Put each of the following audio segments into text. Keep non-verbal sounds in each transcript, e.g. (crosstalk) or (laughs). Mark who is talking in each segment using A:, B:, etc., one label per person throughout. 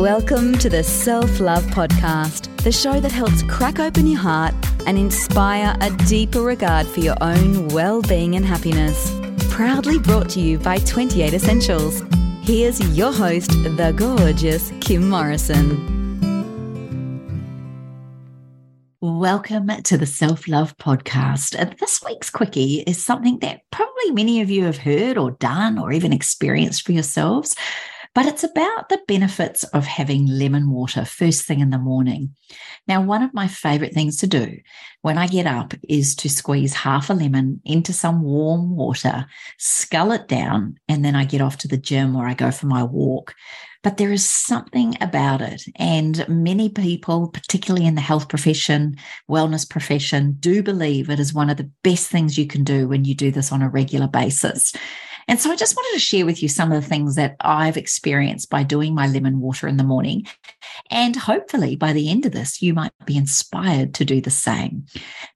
A: Welcome to the Self Love Podcast, the show that helps crack open your heart and inspire a deeper regard for your own well being and happiness. Proudly brought to you by 28 Essentials. Here's your host, the gorgeous Kim Morrison.
B: Welcome to the Self Love Podcast. Uh, this week's quickie is something that probably many of you have heard or done or even experienced for yourselves but it's about the benefits of having lemon water first thing in the morning. Now, one of my favorite things to do when I get up is to squeeze half a lemon into some warm water, scull it down, and then I get off to the gym or I go for my walk. But there is something about it. And many people, particularly in the health profession, wellness profession, do believe it is one of the best things you can do when you do this on a regular basis. And so I just wanted to share with you some of the things that I've experienced by doing my lemon water in the morning. And hopefully by the end of this, you might be inspired to do the same.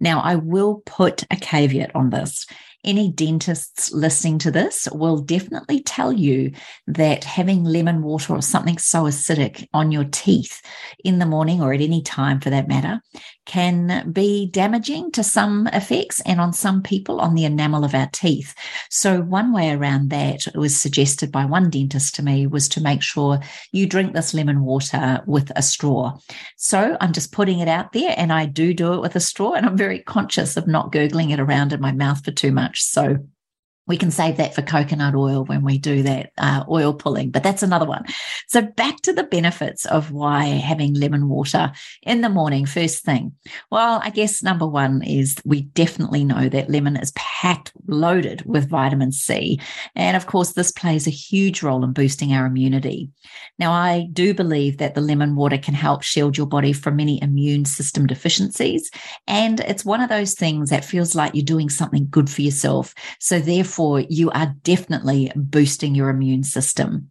B: Now, I will put a caveat on this any dentists listening to this will definitely tell you that having lemon water or something so acidic on your teeth in the morning or at any time for that matter can be damaging to some effects and on some people on the enamel of our teeth. So, one way around that was suggested by one dentist to me was to make sure you drink this lemon water with a straw. So, I'm just putting it out there and I do do it with a straw and I'm very conscious of not gurgling it around in my mouth for too much. So, we can save that for coconut oil when we do that uh, oil pulling, but that's another one. So, back to the benefits of why having lemon water in the morning, first thing. Well, I guess number one is we definitely know that lemon is packed, loaded with vitamin C. And of course, this plays a huge role in boosting our immunity. Now, I do believe that the lemon water can help shield your body from many immune system deficiencies. And it's one of those things that feels like you're doing something good for yourself. So, therefore, therefore you are definitely boosting your immune system.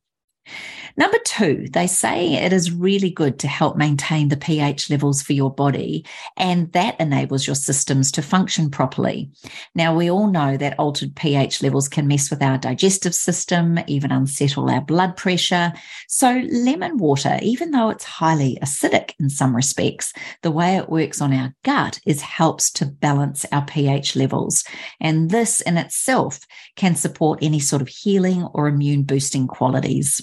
B: Number two, they say it is really good to help maintain the pH levels for your body, and that enables your systems to function properly. Now, we all know that altered pH levels can mess with our digestive system, even unsettle our blood pressure. So, lemon water, even though it's highly acidic in some respects, the way it works on our gut is helps to balance our pH levels. And this in itself can support any sort of healing or immune boosting qualities.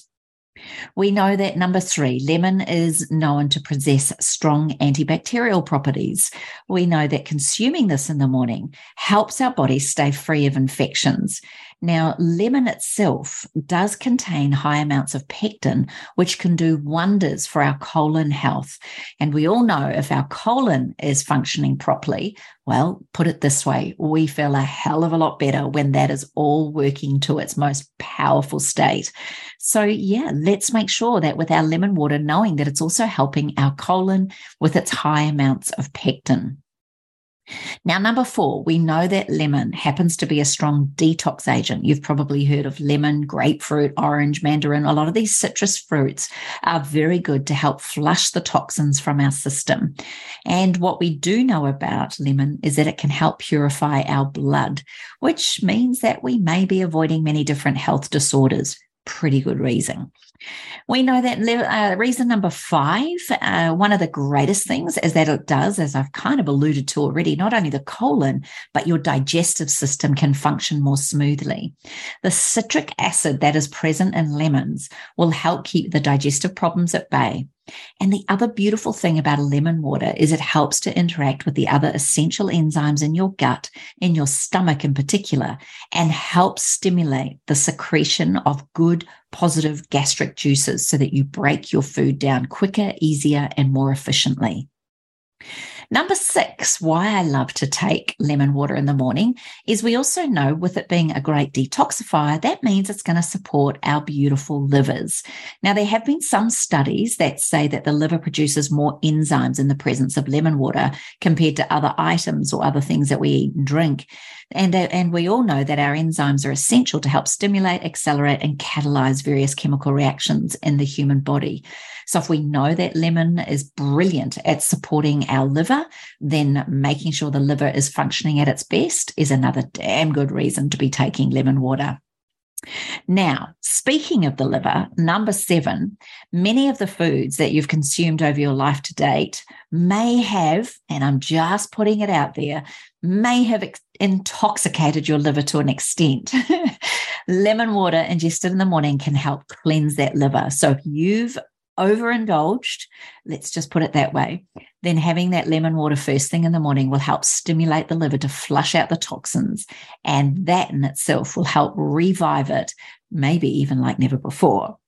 B: We know that number three, lemon is known to possess strong antibacterial properties. We know that consuming this in the morning helps our body stay free of infections. Now, lemon itself does contain high amounts of pectin, which can do wonders for our colon health. And we all know if our colon is functioning properly, well, put it this way, we feel a hell of a lot better when that is all working to its most powerful state. So, yeah, let's make sure that with our lemon water, knowing that it's also helping our colon with its high amounts of pectin. Now, number four, we know that lemon happens to be a strong detox agent. You've probably heard of lemon, grapefruit, orange, mandarin. A lot of these citrus fruits are very good to help flush the toxins from our system. And what we do know about lemon is that it can help purify our blood, which means that we may be avoiding many different health disorders. Pretty good reason. We know that uh, reason number five, uh, one of the greatest things is that it does, as I've kind of alluded to already, not only the colon, but your digestive system can function more smoothly. The citric acid that is present in lemons will help keep the digestive problems at bay. And the other beautiful thing about lemon water is it helps to interact with the other essential enzymes in your gut, in your stomach in particular, and helps stimulate the secretion of good, positive gastric juices so that you break your food down quicker, easier, and more efficiently. Number six, why I love to take lemon water in the morning is we also know with it being a great detoxifier, that means it's going to support our beautiful livers. Now, there have been some studies that say that the liver produces more enzymes in the presence of lemon water compared to other items or other things that we eat and drink. And, uh, and we all know that our enzymes are essential to help stimulate, accelerate, and catalyze various chemical reactions in the human body. So if we know that lemon is brilliant at supporting our liver, then making sure the liver is functioning at its best is another damn good reason to be taking lemon water. Now, speaking of the liver, number seven, many of the foods that you've consumed over your life to date may have, and I'm just putting it out there, may have intoxicated your liver to an extent. (laughs) Lemon water ingested in the morning can help cleanse that liver. So if you've overindulged, let's just put it that way, then having that lemon water first thing in the morning will help stimulate the liver to flush out the toxins. And that in itself will help revive it, maybe even like never before.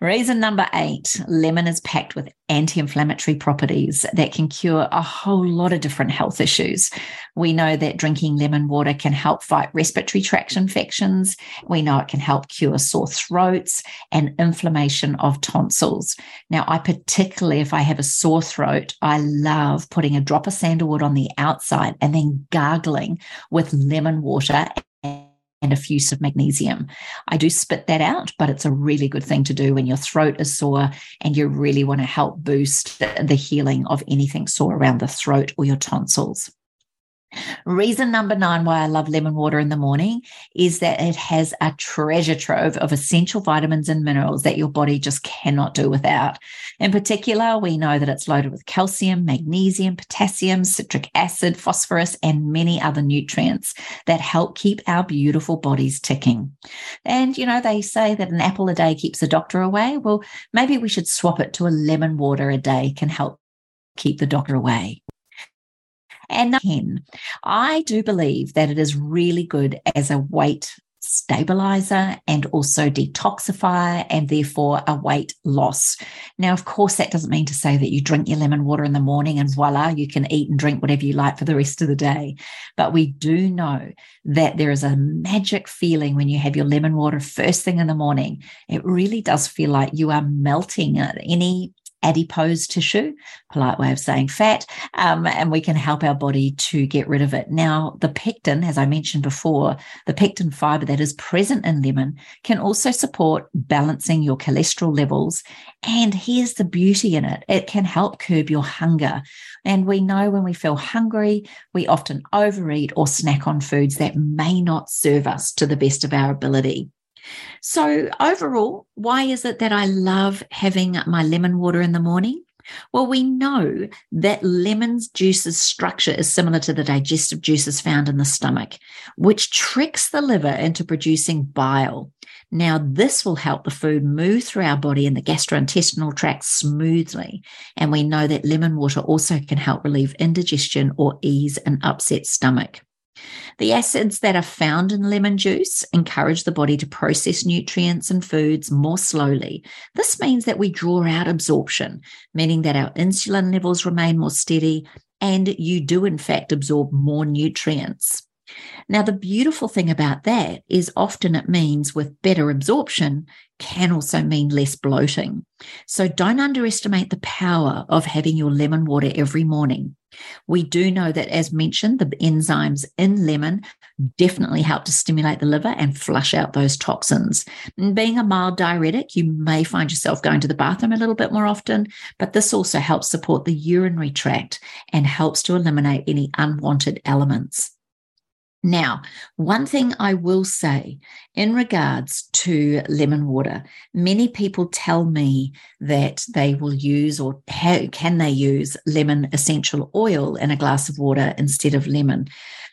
B: Reason number eight lemon is packed with anti inflammatory properties that can cure a whole lot of different health issues. We know that drinking lemon water can help fight respiratory tract infections. We know it can help cure sore throats and inflammation of tonsils. Now, I particularly, if I have a sore throat, I love putting a drop of sandalwood on the outside and then gargling with lemon water and effuse of magnesium. I do spit that out, but it's a really good thing to do when your throat is sore and you really want to help boost the healing of anything sore around the throat or your tonsils. Reason number nine why I love lemon water in the morning is that it has a treasure trove of essential vitamins and minerals that your body just cannot do without. In particular, we know that it's loaded with calcium, magnesium, potassium, citric acid, phosphorus, and many other nutrients that help keep our beautiful bodies ticking. And, you know, they say that an apple a day keeps the doctor away. Well, maybe we should swap it to a lemon water a day can help keep the doctor away. And 10, I do believe that it is really good as a weight stabilizer and also detoxifier and therefore a weight loss. Now, of course, that doesn't mean to say that you drink your lemon water in the morning and voila, you can eat and drink whatever you like for the rest of the day. But we do know that there is a magic feeling when you have your lemon water first thing in the morning. It really does feel like you are melting any adipose tissue, polite way of saying fat, um, and we can help our body to get rid of it. Now, the pectin, as I mentioned before, the pectin fiber that is present in lemon can also support balancing your cholesterol levels. And here's the beauty in it it can help curb your hunger. And we know when we feel hungry, we often overeat or snack on foods that may not serve us to the best of our ability. So, overall, why is it that I love having my lemon water in the morning? Well, we know that lemon's juice's structure is similar to the digestive juices found in the stomach, which tricks the liver into producing bile. Now, this will help the food move through our body and the gastrointestinal tract smoothly. And we know that lemon water also can help relieve indigestion or ease an upset stomach. The acids that are found in lemon juice encourage the body to process nutrients and foods more slowly. This means that we draw out absorption, meaning that our insulin levels remain more steady and you do, in fact, absorb more nutrients. Now, the beautiful thing about that is often it means with better absorption can also mean less bloating. So don't underestimate the power of having your lemon water every morning. We do know that, as mentioned, the enzymes in lemon definitely help to stimulate the liver and flush out those toxins. And being a mild diuretic, you may find yourself going to the bathroom a little bit more often, but this also helps support the urinary tract and helps to eliminate any unwanted elements. Now, one thing I will say in regards to lemon water, many people tell me that they will use or how can they use lemon essential oil in a glass of water instead of lemon.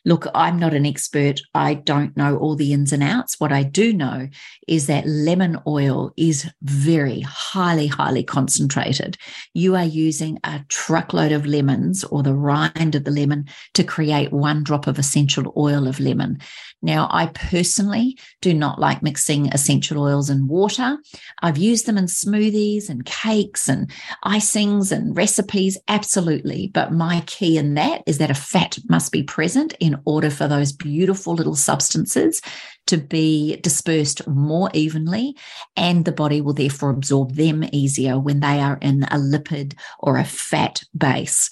B: Look, I'm not an expert. I don't know all the ins and outs. What I do know is that lemon oil is very highly, highly concentrated. You are using a truckload of lemons or the rind of the lemon to create one drop of essential oil of lemon. Now, I personally do not like mixing essential oils in water. I've used them in smoothies and cakes and icings and recipes, absolutely. But my key in that is that a fat must be present in order for those beautiful little substances to be dispersed more evenly, and the body will therefore absorb them easier when they are in a lipid or a fat base.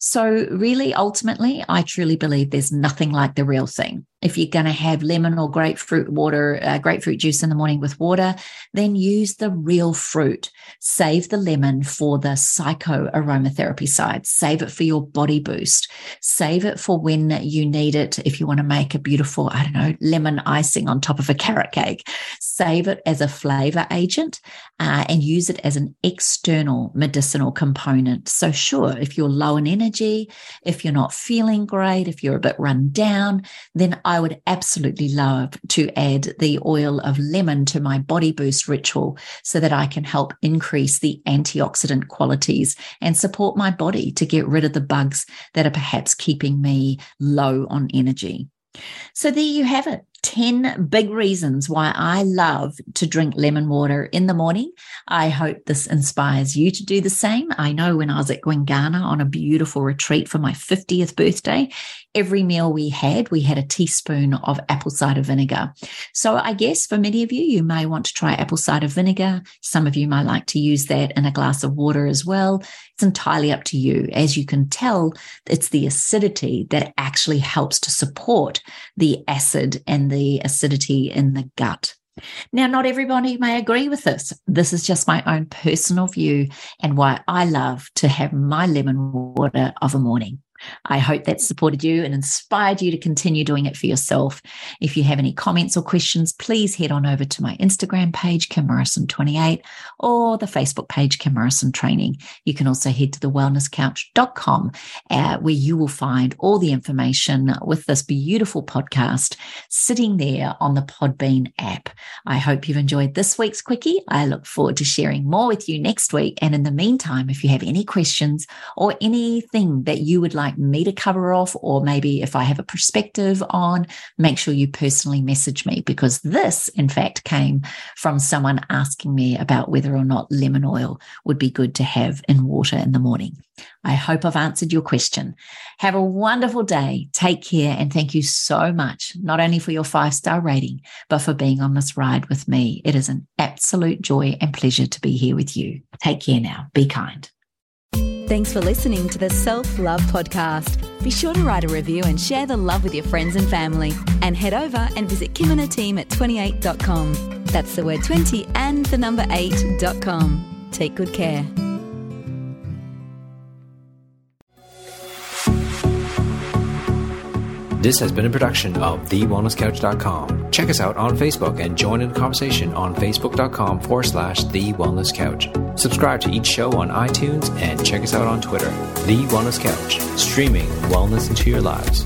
B: So, really, ultimately, I truly believe there's nothing like the real thing. If you're going to have lemon or grapefruit water, uh, grapefruit juice in the morning with water, then use the real fruit. Save the lemon for the psycho aromatherapy side. Save it for your body boost. Save it for when you need it. If you want to make a beautiful, I don't know, lemon icing on top of a carrot cake, save it as a flavor agent uh, and use it as an external medicinal component. So, sure, if you're low in energy, if you're not feeling great, if you're a bit run down, then I would absolutely love to add the oil of lemon to my body boost ritual so that I can help increase the antioxidant qualities and support my body to get rid of the bugs that are perhaps keeping me low on energy. So there you have it. 10 big reasons why I love to drink lemon water in the morning. I hope this inspires you to do the same. I know when I was at Gwinganna on a beautiful retreat for my 50th birthday, every meal we had, we had a teaspoon of apple cider vinegar. So I guess for many of you, you may want to try apple cider vinegar. Some of you might like to use that in a glass of water as well. It's entirely up to you. As you can tell, it's the acidity that actually helps to support the acid and the acidity in the gut. Now, not everybody may agree with this. This is just my own personal view and why I love to have my lemon water of a morning. I hope that supported you and inspired you to continue doing it for yourself. If you have any comments or questions, please head on over to my Instagram page, Kim Morrison28, or the Facebook page, Kim Morrison Training. You can also head to the wellnesscouch.com, uh, where you will find all the information with this beautiful podcast sitting there on the Podbean app. I hope you've enjoyed this week's quickie. I look forward to sharing more with you next week. And in the meantime, if you have any questions or anything that you would like like me to cover off, or maybe if I have a perspective on, make sure you personally message me because this, in fact, came from someone asking me about whether or not lemon oil would be good to have in water in the morning. I hope I've answered your question. Have a wonderful day. Take care. And thank you so much, not only for your five star rating, but for being on this ride with me. It is an absolute joy and pleasure to be here with you. Take care now. Be kind.
A: Thanks for listening to the Self Love Podcast. Be sure to write a review and share the love with your friends and family. And head over and visit Kim and her team at 28.com. That's the word 20 and the number 8.com. Take good care.
C: This has been a production of TheWellnessCouch.com. Check us out on Facebook and join in the conversation on Facebook.com forward slash The Wellness Couch. Subscribe to each show on iTunes and check us out on Twitter. The Wellness Couch, streaming wellness into your lives.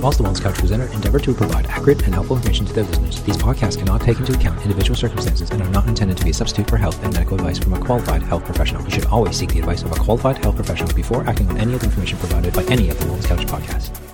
D: Whilst the Wellness Couch presenter endeavor to provide accurate and helpful information to their listeners, these podcasts cannot take into account individual circumstances and are not intended to be a substitute for health and medical advice from a qualified health professional. You should always seek the advice of a qualified health professional before acting on any of the information provided by any of the Wellness Couch podcasts.